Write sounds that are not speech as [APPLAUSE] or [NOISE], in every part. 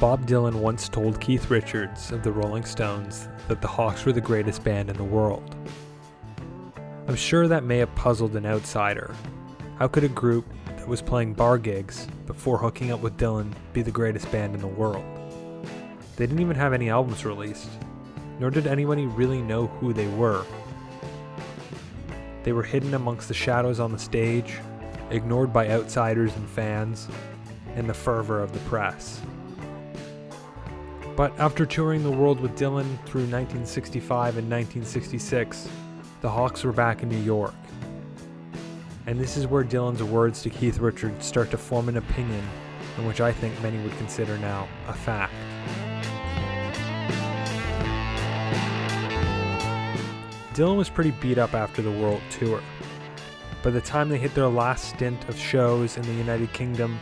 Bob Dylan once told Keith Richards of the Rolling Stones that the Hawks were the greatest band in the world. I'm sure that may have puzzled an outsider. How could a group that was playing bar gigs before hooking up with Dylan be the greatest band in the world? They didn't even have any albums released, nor did anybody really know who they were. They were hidden amongst the shadows on the stage, ignored by outsiders and fans, and the fervor of the press. But after touring the world with Dylan through 1965 and 1966, the Hawks were back in New York. And this is where Dylan's words to Keith Richards start to form an opinion in which I think many would consider now a fact. Dylan was pretty beat up after the world tour. By the time they hit their last stint of shows in the United Kingdom,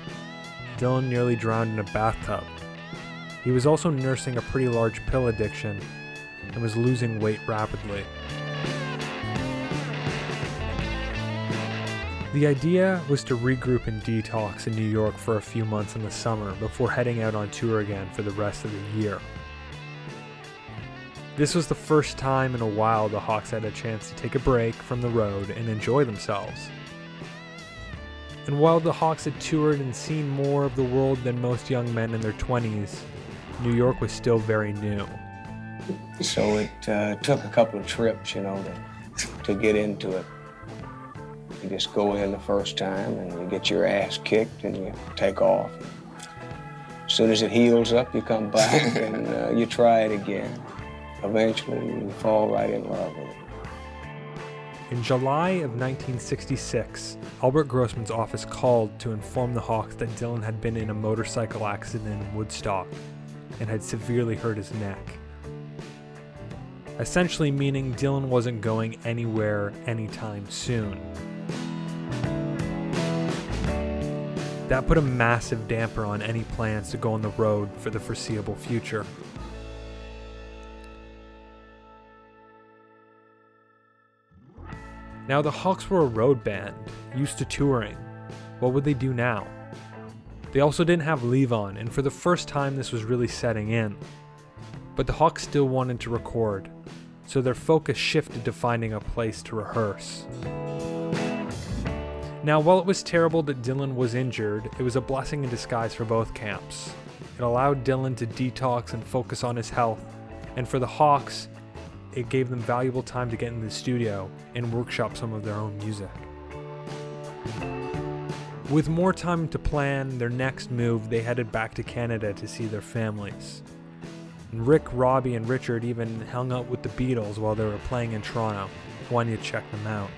Dylan nearly drowned in a bathtub. He was also nursing a pretty large pill addiction and was losing weight rapidly. The idea was to regroup and detox in New York for a few months in the summer before heading out on tour again for the rest of the year. This was the first time in a while the Hawks had a chance to take a break from the road and enjoy themselves. And while the Hawks had toured and seen more of the world than most young men in their 20s, New York was still very new. So it uh, took a couple of trips, you know, to, to get into it. You just go in the first time and you get your ass kicked and you take off. As soon as it heals up, you come back [LAUGHS] and uh, you try it again. Eventually, you fall right in love with it. In July of 1966, Albert Grossman's office called to inform the Hawks that Dylan had been in a motorcycle accident in Woodstock and had severely hurt his neck. Essentially, meaning Dylan wasn't going anywhere anytime soon. That put a massive damper on any plans to go on the road for the foreseeable future. Now, the Hawks were a road band, used to touring. What would they do now? They also didn't have Levon, and for the first time, this was really setting in. But the Hawks still wanted to record, so their focus shifted to finding a place to rehearse. Now, while it was terrible that Dylan was injured, it was a blessing in disguise for both camps. It allowed Dylan to detox and focus on his health, and for the Hawks, it gave them valuable time to get in the studio and workshop some of their own music. With more time to plan their next move, they headed back to Canada to see their families. Rick, Robbie, and Richard even hung out with the Beatles while they were playing in Toronto, wanting to check them out.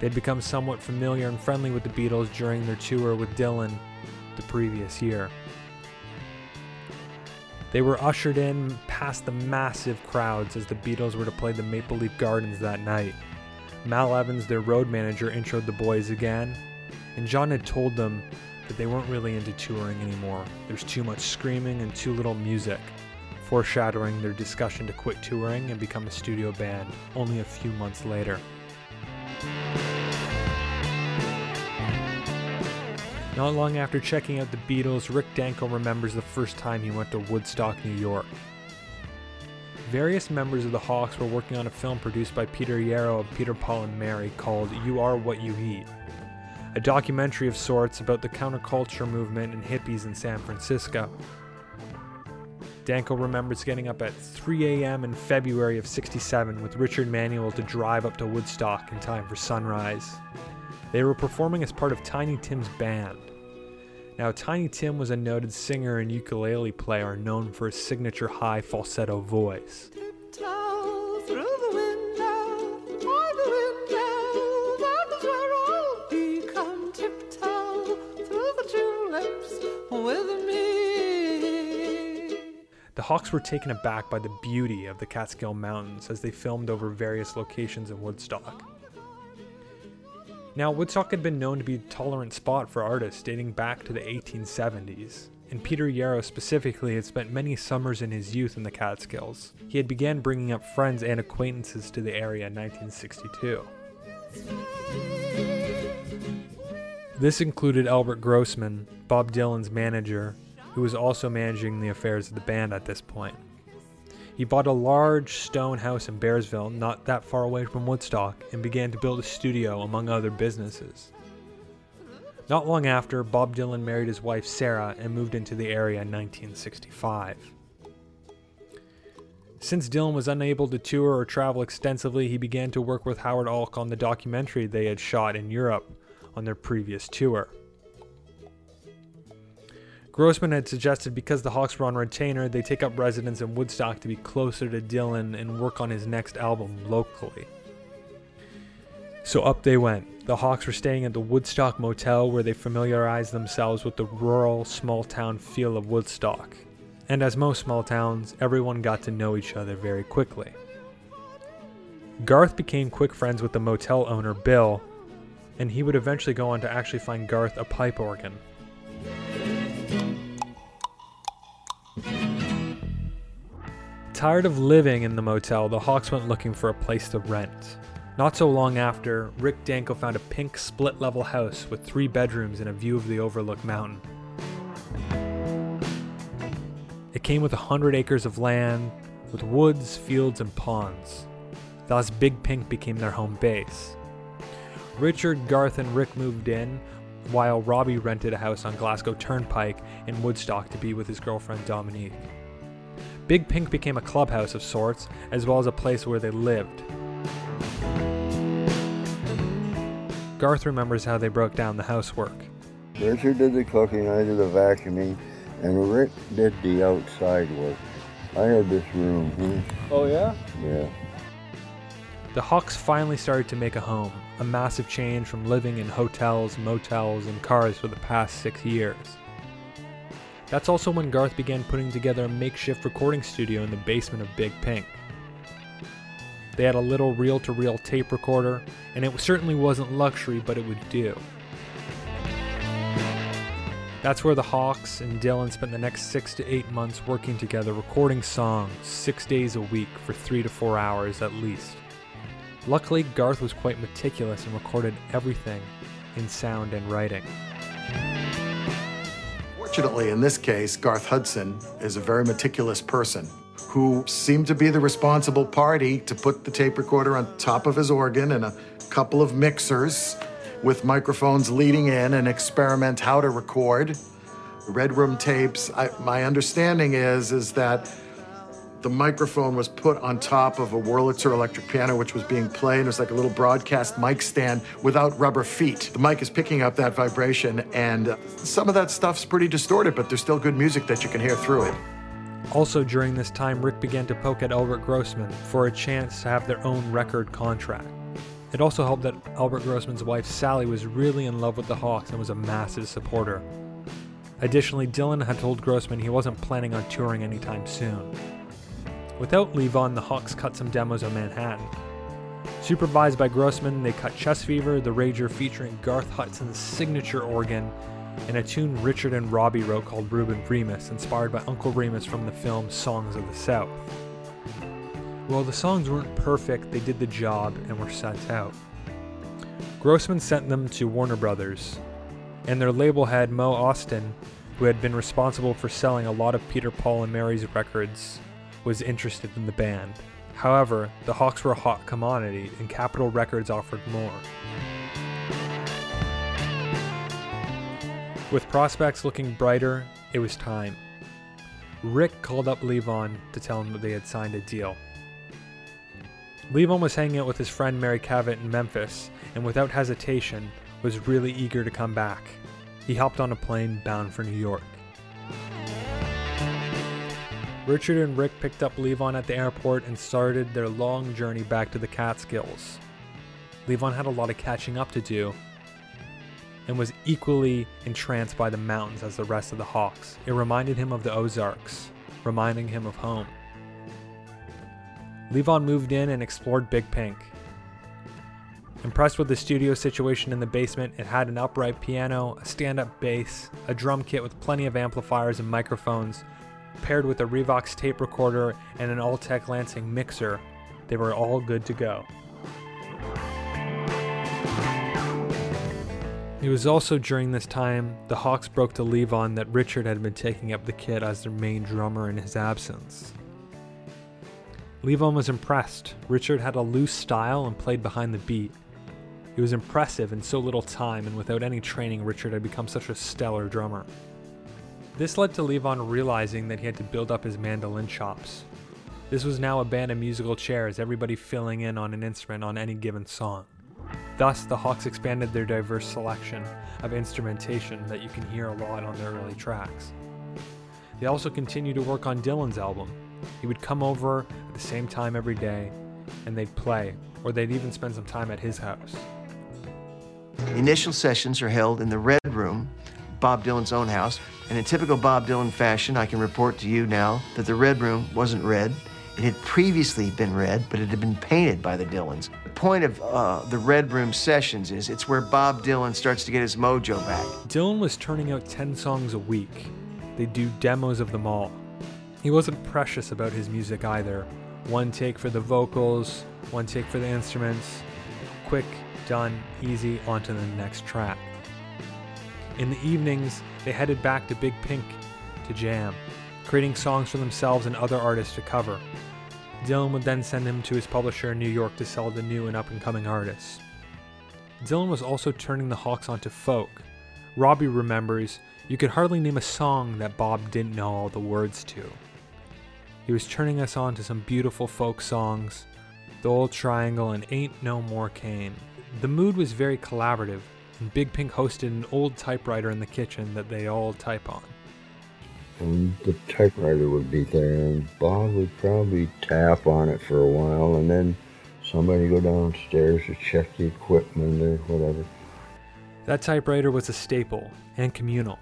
They'd become somewhat familiar and friendly with the Beatles during their tour with Dylan the previous year. They were ushered in past the massive crowds as the Beatles were to play the Maple Leaf Gardens that night. Mal Evans, their road manager, introed the boys again, and John had told them that they weren't really into touring anymore. There's too much screaming and too little music, foreshadowing their discussion to quit touring and become a studio band only a few months later. Not long after checking out the Beatles, Rick Danko remembers the first time he went to Woodstock, New York. Various members of the Hawks were working on a film produced by Peter Yarrow of Peter, Paul, and Mary called You Are What You Eat, a documentary of sorts about the counterculture movement and hippies in San Francisco. Danko remembers getting up at 3 a.m. in February of 67 with Richard Manuel to drive up to Woodstock in time for sunrise. They were performing as part of Tiny Tim's band. Now, Tiny Tim was a noted singer and ukulele player known for his signature high falsetto voice. Hawks were taken aback by the beauty of the Catskill Mountains as they filmed over various locations in Woodstock. Now, Woodstock had been known to be a tolerant spot for artists dating back to the 1870s, and Peter Yarrow specifically had spent many summers in his youth in the Catskills. He had began bringing up friends and acquaintances to the area in 1962. This included Albert Grossman, Bob Dylan's manager, who was also managing the affairs of the band at this point. He bought a large stone house in Bearsville, not that far away from Woodstock, and began to build a studio among other businesses. Not long after, Bob Dylan married his wife Sarah and moved into the area in 1965. Since Dylan was unable to tour or travel extensively, he began to work with Howard Alk on the documentary they had shot in Europe on their previous tour. Grossman had suggested because the Hawks were on retainer, they take up residence in Woodstock to be closer to Dylan and work on his next album locally. So up they went. The Hawks were staying at the Woodstock Motel where they familiarized themselves with the rural, small town feel of Woodstock. And as most small towns, everyone got to know each other very quickly. Garth became quick friends with the motel owner, Bill, and he would eventually go on to actually find Garth a pipe organ. Tired of living in the motel, the Hawks went looking for a place to rent. Not so long after, Rick Danko found a pink split level house with three bedrooms and a view of the Overlook Mountain. It came with a hundred acres of land, with woods, fields, and ponds. Thus, Big Pink became their home base. Richard, Garth, and Rick moved in, while Robbie rented a house on Glasgow Turnpike in Woodstock to be with his girlfriend Dominique. Big Pink became a clubhouse of sorts, as well as a place where they lived. Garth remembers how they broke down the housework. Richard did the cooking, I did the vacuuming, and Rick did the outside work. I had this room. Hmm? Oh yeah? Yeah. The Hawks finally started to make a home, a massive change from living in hotels, motels, and cars for the past six years. That's also when Garth began putting together a makeshift recording studio in the basement of Big Pink. They had a little reel to reel tape recorder, and it certainly wasn't luxury, but it would do. That's where the Hawks and Dylan spent the next six to eight months working together, recording songs six days a week for three to four hours at least. Luckily, Garth was quite meticulous and recorded everything in sound and writing. Fortunately, in this case, Garth Hudson is a very meticulous person who seemed to be the responsible party to put the tape recorder on top of his organ and a couple of mixers with microphones leading in and experiment how to record. Red Room tapes. I, my understanding is is that the microphone was put on top of a Wurlitzer electric piano, which was being played. It was like a little broadcast mic stand without rubber feet. The mic is picking up that vibration, and some of that stuff's pretty distorted, but there's still good music that you can hear through it. Also, during this time, Rick began to poke at Albert Grossman for a chance to have their own record contract. It also helped that Albert Grossman's wife Sally was really in love with the Hawks and was a massive supporter. Additionally, Dylan had told Grossman he wasn't planning on touring anytime soon. Without Levon, the Hawks cut some demos on Manhattan. Supervised by Grossman, they cut Chest Fever, the Rager featuring Garth Hudson's signature organ, and a tune Richard and Robbie wrote called Ruben Remus, inspired by Uncle Remus from the film Songs of the South. While the songs weren't perfect, they did the job and were sent out. Grossman sent them to Warner Brothers, and their label head Mo Ostin, who had been responsible for selling a lot of Peter Paul and Mary's records, was interested in the band. However, the Hawks were a hot commodity, and Capitol Records offered more. With prospects looking brighter, it was time. Rick called up Levon to tell him that they had signed a deal. Levon was hanging out with his friend Mary Cavett in Memphis, and without hesitation, was really eager to come back. He hopped on a plane bound for New York. Richard and Rick picked up Levon at the airport and started their long journey back to the Catskills. Levon had a lot of catching up to do and was equally entranced by the mountains as the rest of the Hawks. It reminded him of the Ozarks, reminding him of home. Levon moved in and explored Big Pink. Impressed with the studio situation in the basement, it had an upright piano, a stand up bass, a drum kit with plenty of amplifiers and microphones, paired with a Revox tape recorder and an Altec Lansing mixer. They were all good to go. It was also during this time the Hawks broke to Levon that Richard had been taking up the kit as their main drummer in his absence. Levon was impressed. Richard had a loose style and played behind the beat. He was impressive in so little time, and without any training, Richard had become such a stellar drummer. This led to Levon realizing that he had to build up his mandolin chops. This was now a band of musical chairs, everybody filling in on an instrument on any given song. Thus, the Hawks expanded their diverse selection of instrumentation that you can hear a lot on their early tracks. They also continued to work on Dylan's album. He would come over at the same time every day, and they'd play, or they'd even spend some time at his house. Initial sessions are held in the Red Room, Bob Dylan's own house, and in typical Bob Dylan fashion, I can report to you now that the Red Room wasn't red. It had previously been red, but it had been painted by the Dylans. The point of uh, the Red Room sessions is it's where Bob Dylan starts to get his mojo back. Dylan was turning out 10 songs a week. They'd do demos of them all. He wasn't precious about his music either. One take for the vocals, one take for the instruments. Quick, done, easy, onto the next track. In the evenings, they headed back to Big Pink to jam, creating songs for themselves and other artists to cover. Dylan would then send them to his publisher in New York to sell to new and up and coming artists. Dylan was also turning the Hawks onto folk. Robbie remembers, you could hardly name a song that Bob didn't know all the words to. He was turning us on to some beautiful folk songs, The Old Triangle and Ain't No More Cane. The mood was very collaborative, and Big Pink hosted an old typewriter in the kitchen that they all type on. And the typewriter would be there, and Bob would probably tap on it for a while, and then somebody go downstairs to check the equipment or whatever. That typewriter was a staple and communal.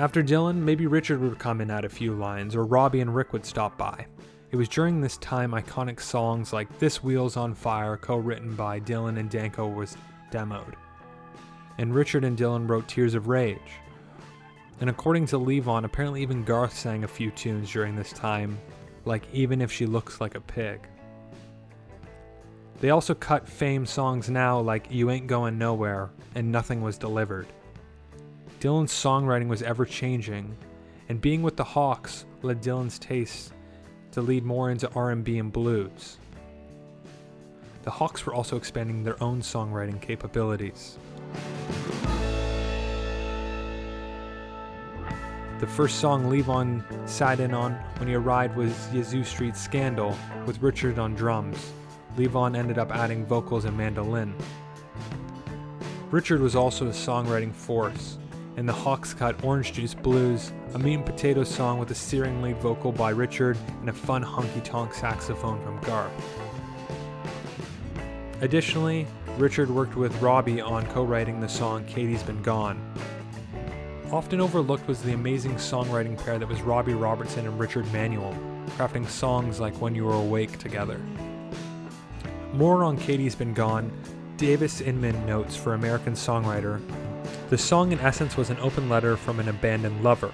After Dylan, maybe Richard would come in at a few lines, or Robbie and Rick would stop by. It was during this time iconic songs like This Wheel's on Fire, co written by Dylan and Danko, was demoed. And Richard and Dylan wrote Tears of Rage. And according to Levon, apparently even Garth sang a few tunes during this time, like Even If She Looks Like a Pig. They also cut fame songs now like You Ain't Going Nowhere and Nothing Was Delivered. Dylan's songwriting was ever changing, and being with the Hawks led Dylan's taste to lead more into R&B and blues. The Hawks were also expanding their own songwriting capabilities. The first song Levon sat in on when he arrived was Yazoo Street Scandal with Richard on drums. Levon ended up adding vocals and mandolin. Richard was also a songwriting force, In the Hawks cut Orange Juice Blues, a meat and potato song with a searing lead vocal by Richard and a fun honky tonk saxophone from Garth. Additionally, Richard worked with Robbie on co writing the song Katie's Been Gone. Often overlooked was the amazing songwriting pair that was Robbie Robertson and Richard Manuel, crafting songs like When You Were Awake together. More on Katie's Been Gone, Davis Inman notes for American Songwriter the song, in essence, was an open letter from an abandoned lover.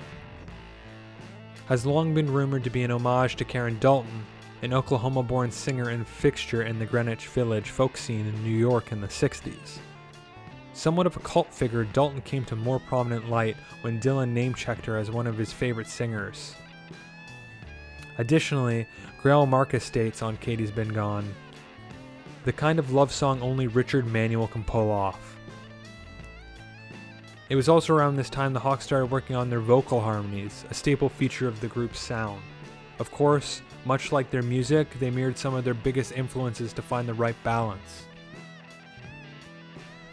Has long been rumored to be an homage to Karen Dalton, an Oklahoma born singer and fixture in the Greenwich Village folk scene in New York in the 60s. Somewhat of a cult figure, Dalton came to more prominent light when Dylan name checked her as one of his favorite singers. Additionally, Greil Marcus states on Katie's Been Gone the kind of love song only Richard Manuel can pull off. It was also around this time the Hawks started working on their vocal harmonies, a staple feature of the group's sound. Of course, much like their music, they mirrored some of their biggest influences to find the right balance.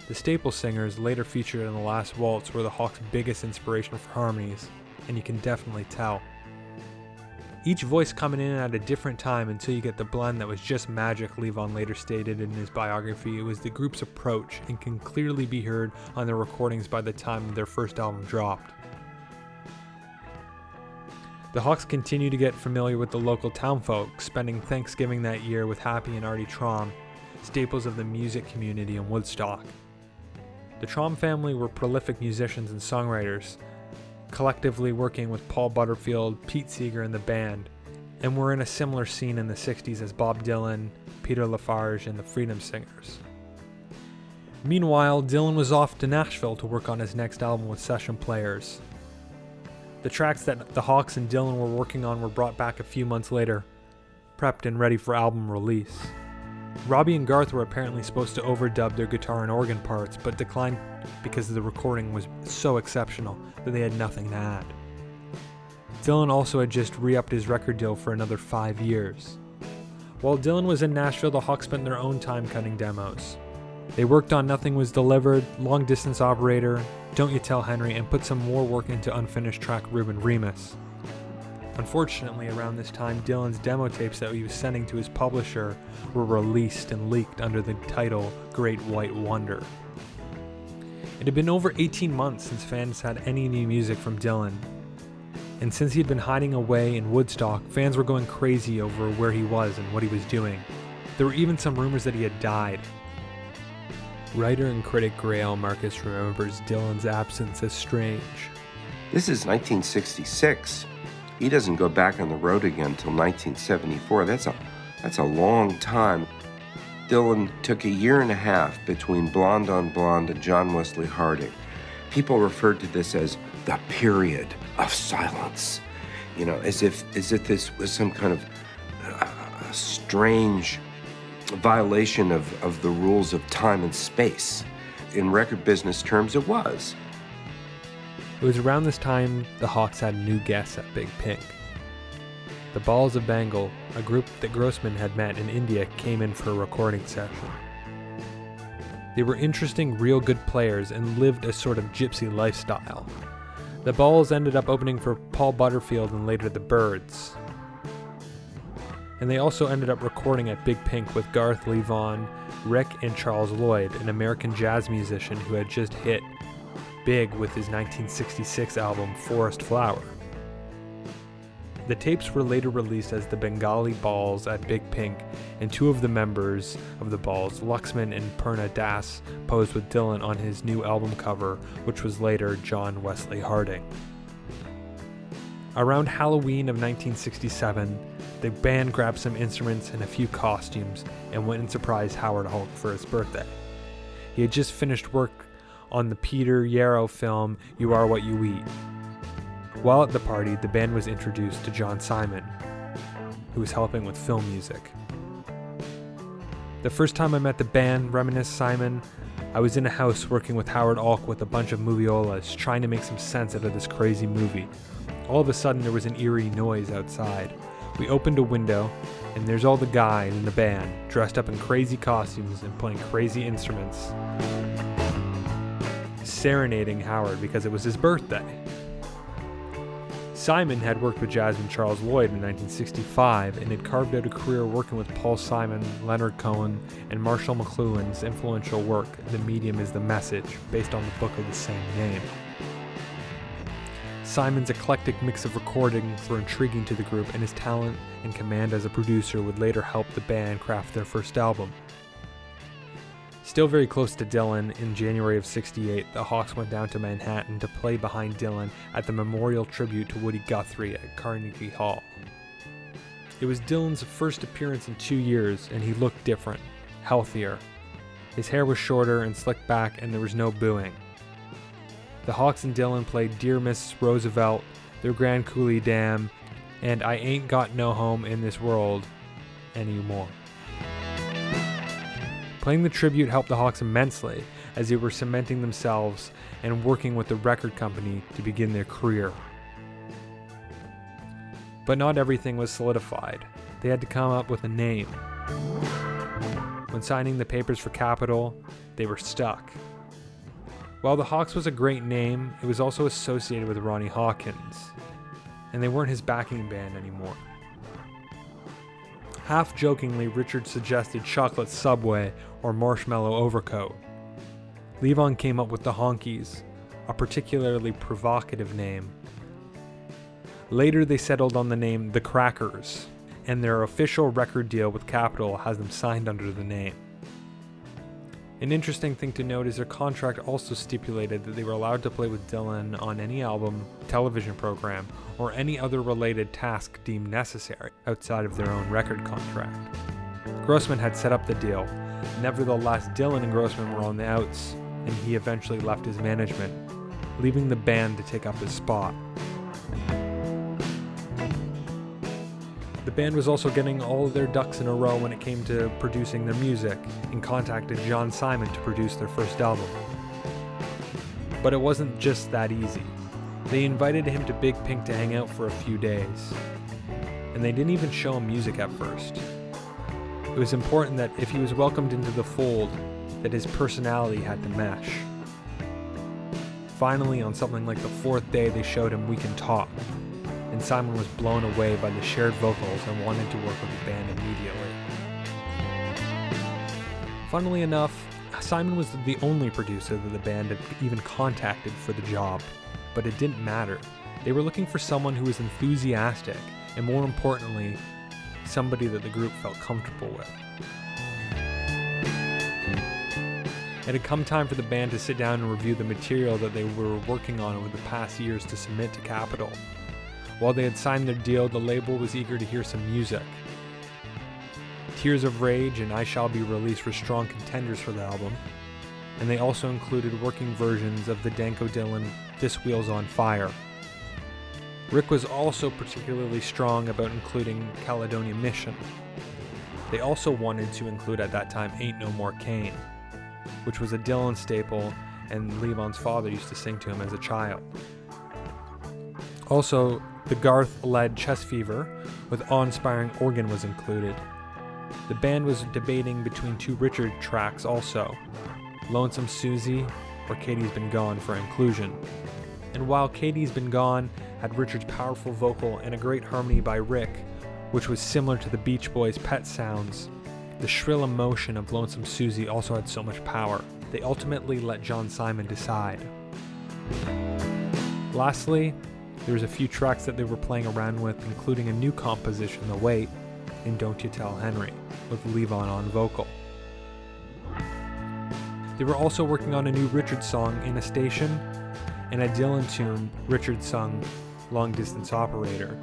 The staple singers, later featured in The Last Waltz, were the Hawks' biggest inspiration for harmonies, and you can definitely tell. Each voice coming in at a different time until you get the blend that was just magic, Levon later stated in his biography. It was the group's approach and can clearly be heard on their recordings by the time their first album dropped. The Hawks continue to get familiar with the local townfolk, spending Thanksgiving that year with Happy and Artie Traum, staples of the music community in Woodstock. The Traum family were prolific musicians and songwriters, collectively working with Paul Butterfield, Pete Seeger, and the band, and were in a similar scene in the 60s as Bob Dylan, Peter LaFarge, and the Freedom Singers. Meanwhile, Dylan was off to Nashville to work on his next album with session players. The tracks that the Hawks and Dylan were working on were brought back a few months later, prepped and ready for album release. Robbie and Garth were apparently supposed to overdub their guitar and organ parts, but declined because the recording was so exceptional that they had nothing to add. Dylan also had just re upped his record deal for another five years. While Dylan was in Nashville, the Hawks spent their own time cutting demos. They worked on Nothing Was Delivered, Long Distance Operator, Don't You Tell Henry, and put some more work into unfinished track Ruben Remus. Unfortunately, around this time, Dylan's demo tapes that he was sending to his publisher were released and leaked under the title Great White Wonder. It had been over 18 months since fans had any new music from Dylan, and since he had been hiding away in Woodstock, fans were going crazy over where he was and what he was doing. There were even some rumors that he had died. Writer and critic Greil Marcus remembers Dylan's absence as strange. This is 1966. He doesn't go back on the road again until 1974. That's a that's a long time. Dylan took a year and a half between Blonde on Blonde and John Wesley Harding. People referred to this as the period of silence. You know, as if as if this was some kind of uh, strange violation of, of the rules of time and space. In record business terms, it was. It was around this time the Hawks had new guests at Big Pink. The Bauls of Bengal, a group that Grossman had met in India, came in for a recording session. They were interesting, real good players and lived a sort of gypsy lifestyle. The Bauls ended up opening for Paul Butterfield and later the Byrds. And they also ended up recording at Big Pink with Garth Levon, Rick, and Charles Lloyd, an American jazz musician who had just hit big with his 1966 album Forest Flower. The tapes were later released as the Bengali Bauls at Big Pink, and two of the members of the Bauls, Luxman and Purna Das, posed with Dylan on his new album cover, which was later John Wesley Harding. Around Halloween of 1967, the band grabbed some instruments and a few costumes and went and surprised Howard Hawks for his birthday. He had just finished work on the Peter Yarrow film You Are What You Eat. While at the party, the band was introduced to John Simon, who was helping with film music. The first time I met the band, Reminisce Simon, I was in a house working with Howard Alk with a bunch of moviolas, trying to make some sense out of this crazy movie. All of a sudden, there was an eerie noise outside. We opened a window, and there's all the guys in the band, dressed up in crazy costumes and playing crazy instruments, serenading Howard because it was his birthday. Simon had worked with jazzman Charles Lloyd in 1965 and had carved out a career working with Paul Simon, Leonard Cohen, and Marshall McLuhan's influential work, The Medium is the Message, based on the book of the same name. Simon's eclectic mix of recordings were intriguing to the group, and his talent and command as a producer would later help the band craft their first album. Still very close to Dylan, in January of 68, the Hawks went down to Manhattan to play behind Dylan at the memorial tribute to Woody Guthrie at Carnegie Hall. It was Dylan's first appearance in two years, and he looked different, healthier. His hair was shorter and slicked back, and there was no booing. The Hawks and Dylan played Dear Miss Roosevelt, The Grand Coulee Dam, and I Ain't Got No Home in This World anymore. Playing the tribute helped the Hawks immensely as they were cementing themselves and working with the record company to begin their career. But not everything was solidified. They had to come up with a name. When signing the papers for Capitol, they were stuck. While the Hawks was a great name, it was also associated with Ronnie Hawkins, and they weren't his backing band anymore. Half jokingly, Richard suggested chocolate subway or marshmallow overcoat. Levon came up with the Honkies, a particularly provocative name. Later, they settled on the name The Crackers, and their official record deal with Capitol has them signed under the name. An interesting thing to note is their contract also stipulated that they were allowed to play with Dylan on any album, television program, or any other related task deemed necessary outside of their own record contract. Grossman had set up the deal, Nevertheless, Dylan and Grossman were on the outs, and he eventually left his management, leaving the band to take up his spot. The band was also getting all their ducks in a row when it came to producing their music and contacted John Simon to produce their first album. But it wasn't just that easy. They invited him to Big Pink to hang out for a few days, and they didn't even show him music at first. It was important that if he was welcomed into the fold, that his personality had to mesh. Finally, on something like the fourth day, they showed him We Can Talk, and Simon was blown away by the shared vocals and wanted to work with the band immediately. Funnily enough, Simon was the only producer that the band had even contacted for the job, but it didn't matter. They were looking for someone who was enthusiastic, and more importantly, somebody that the group felt comfortable with. It had come time for the band to sit down and review the material that they were working on over the past years to submit to Capitol. While they had signed their deal, the label was eager to hear some music. Tears of Rage and I Shall Be Released were strong contenders for the album, and they also included working versions of the Danko Dylan This Wheel's on Fire. Rick was also particularly strong about including Caledonia Mission. They also wanted to include at that time Ain't No More Cane, which was a Dylan staple and Levon's father used to sing to him as a child. Also, the Garth led Chest Fever with awe inspiring organ was included. The band was debating between two Richard tracks also Lonesome Susie or Katie's Been Gone for inclusion. And while Katie's Been Gone had Richard's powerful vocal and a great harmony by Rick, which was similar to the Beach Boys' Pet Sounds, the shrill emotion of Lonesome Susie also had so much power. They ultimately let John Simon decide. Lastly, there was a few tracks that they were playing around with, including a new composition, The Weight, and Don't You Tell Henry, with Levon on vocal. They were also working on a new Richard song, In a Station, and a Dylan tune Richard sung Long Distance Operator.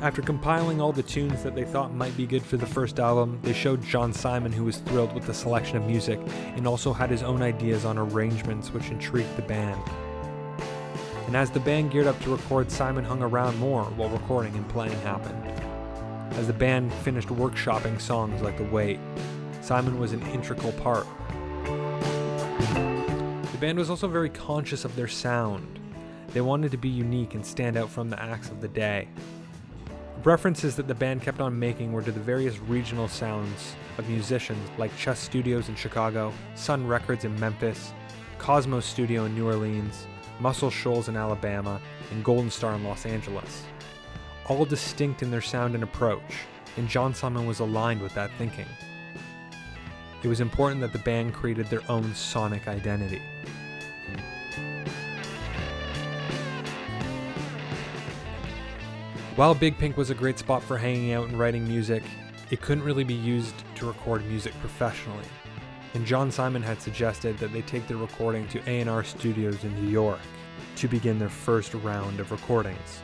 After compiling all the tunes that they thought might be good for the first album, they showed John Simon, who was thrilled with the selection of music and also had his own ideas on arrangements, which intrigued the band. And as the band geared up to record, Simon hung around more while recording and playing happened. As the band finished workshopping songs like The Weight, Simon was an integral part. The band was also very conscious of their sound. They wanted to be unique and stand out from the acts of the day. References that the band kept on making were to the various regional sounds of musicians like Chess Studios in Chicago, Sun Records in Memphis, Cosimo's Studio in New Orleans, Muscle Shoals in Alabama, and Golden Star in Los Angeles. All distinct in their sound and approach, and John Simon was aligned with that thinking. It was important that the band created their own sonic identity. While Big Pink was a great spot for hanging out and writing music, it couldn't really be used to record music professionally. And John Simon had suggested that they take the recording to A&R Studios in New York to begin their first round of recordings.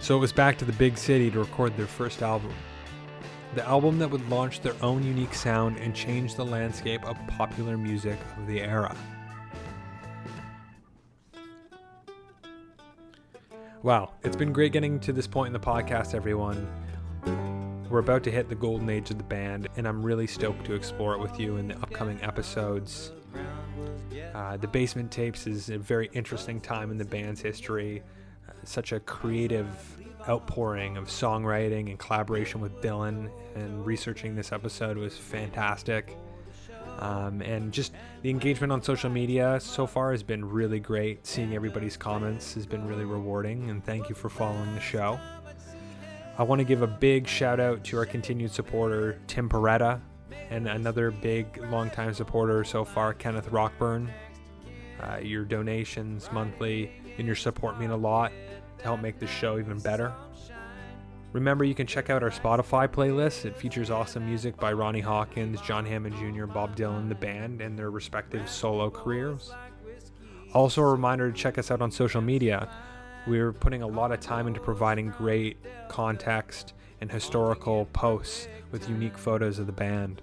So it was back to the big city to record their first album. The album that would launch their own unique sound and change the landscape of popular music of the era. Wow, it's been great getting to this point in the podcast, everyone. We're about to hit the golden age of the band, and I'm really stoked to explore it with you in the upcoming episodes. Uh, the Basement Tapes is a very interesting time in the band's history. Uh, such a creative outpouring of songwriting and collaboration with Dylan, and researching this episode was fantastic. Um, and just the engagement on social media so far has been really great. Seeing everybody's comments has been really rewarding, and thank you for following the show. I want to give a big shout out to our continued supporter, Tim Peretta, and another big longtime supporter so far, Kenneth Rockburn. Uh, your donations monthly and your support mean a lot to help make the show even better. Remember, you can check out our Spotify playlist. It features awesome music by Ronnie Hawkins, John Hammond Jr., Bob Dylan, the band, and their respective solo careers. Also, a reminder to check us out on social media. We're putting a lot of time into providing great context and historical posts with unique photos of the band.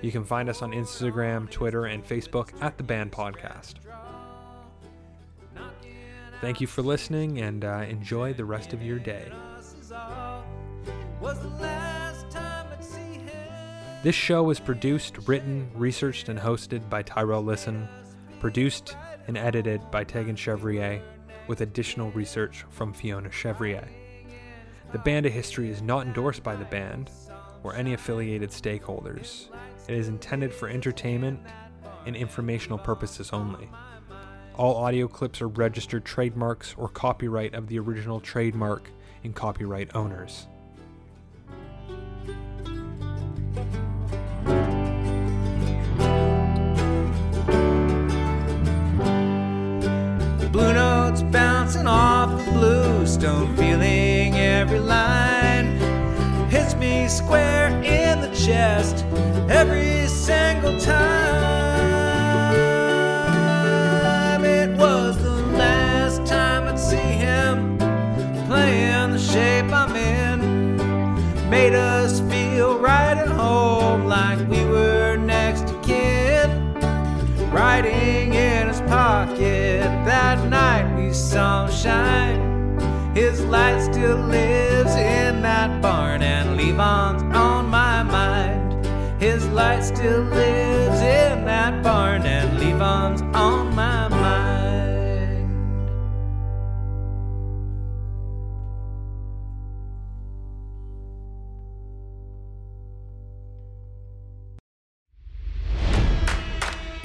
You can find us on Instagram, Twitter, and Facebook at the Band Podcast. Thank you for listening and uh, enjoy the rest of your day. This show was produced, written, researched, and hosted by Tyrell Listen, produced and edited by Tegan Chevrier, with additional research from Fiona Chevrier. The Band of History is not endorsed by the band or any affiliated stakeholders. It is intended for entertainment and informational purposes only. All audio clips are registered trademarks or copyright of the original trademark and copyright owners. Bouncing off the bluestone, feeling every line. Hits me square in the chest every single time. Shine. His light still lives in that barn, and Levon's on my mind. His light still lives in that barn, and Levon's on my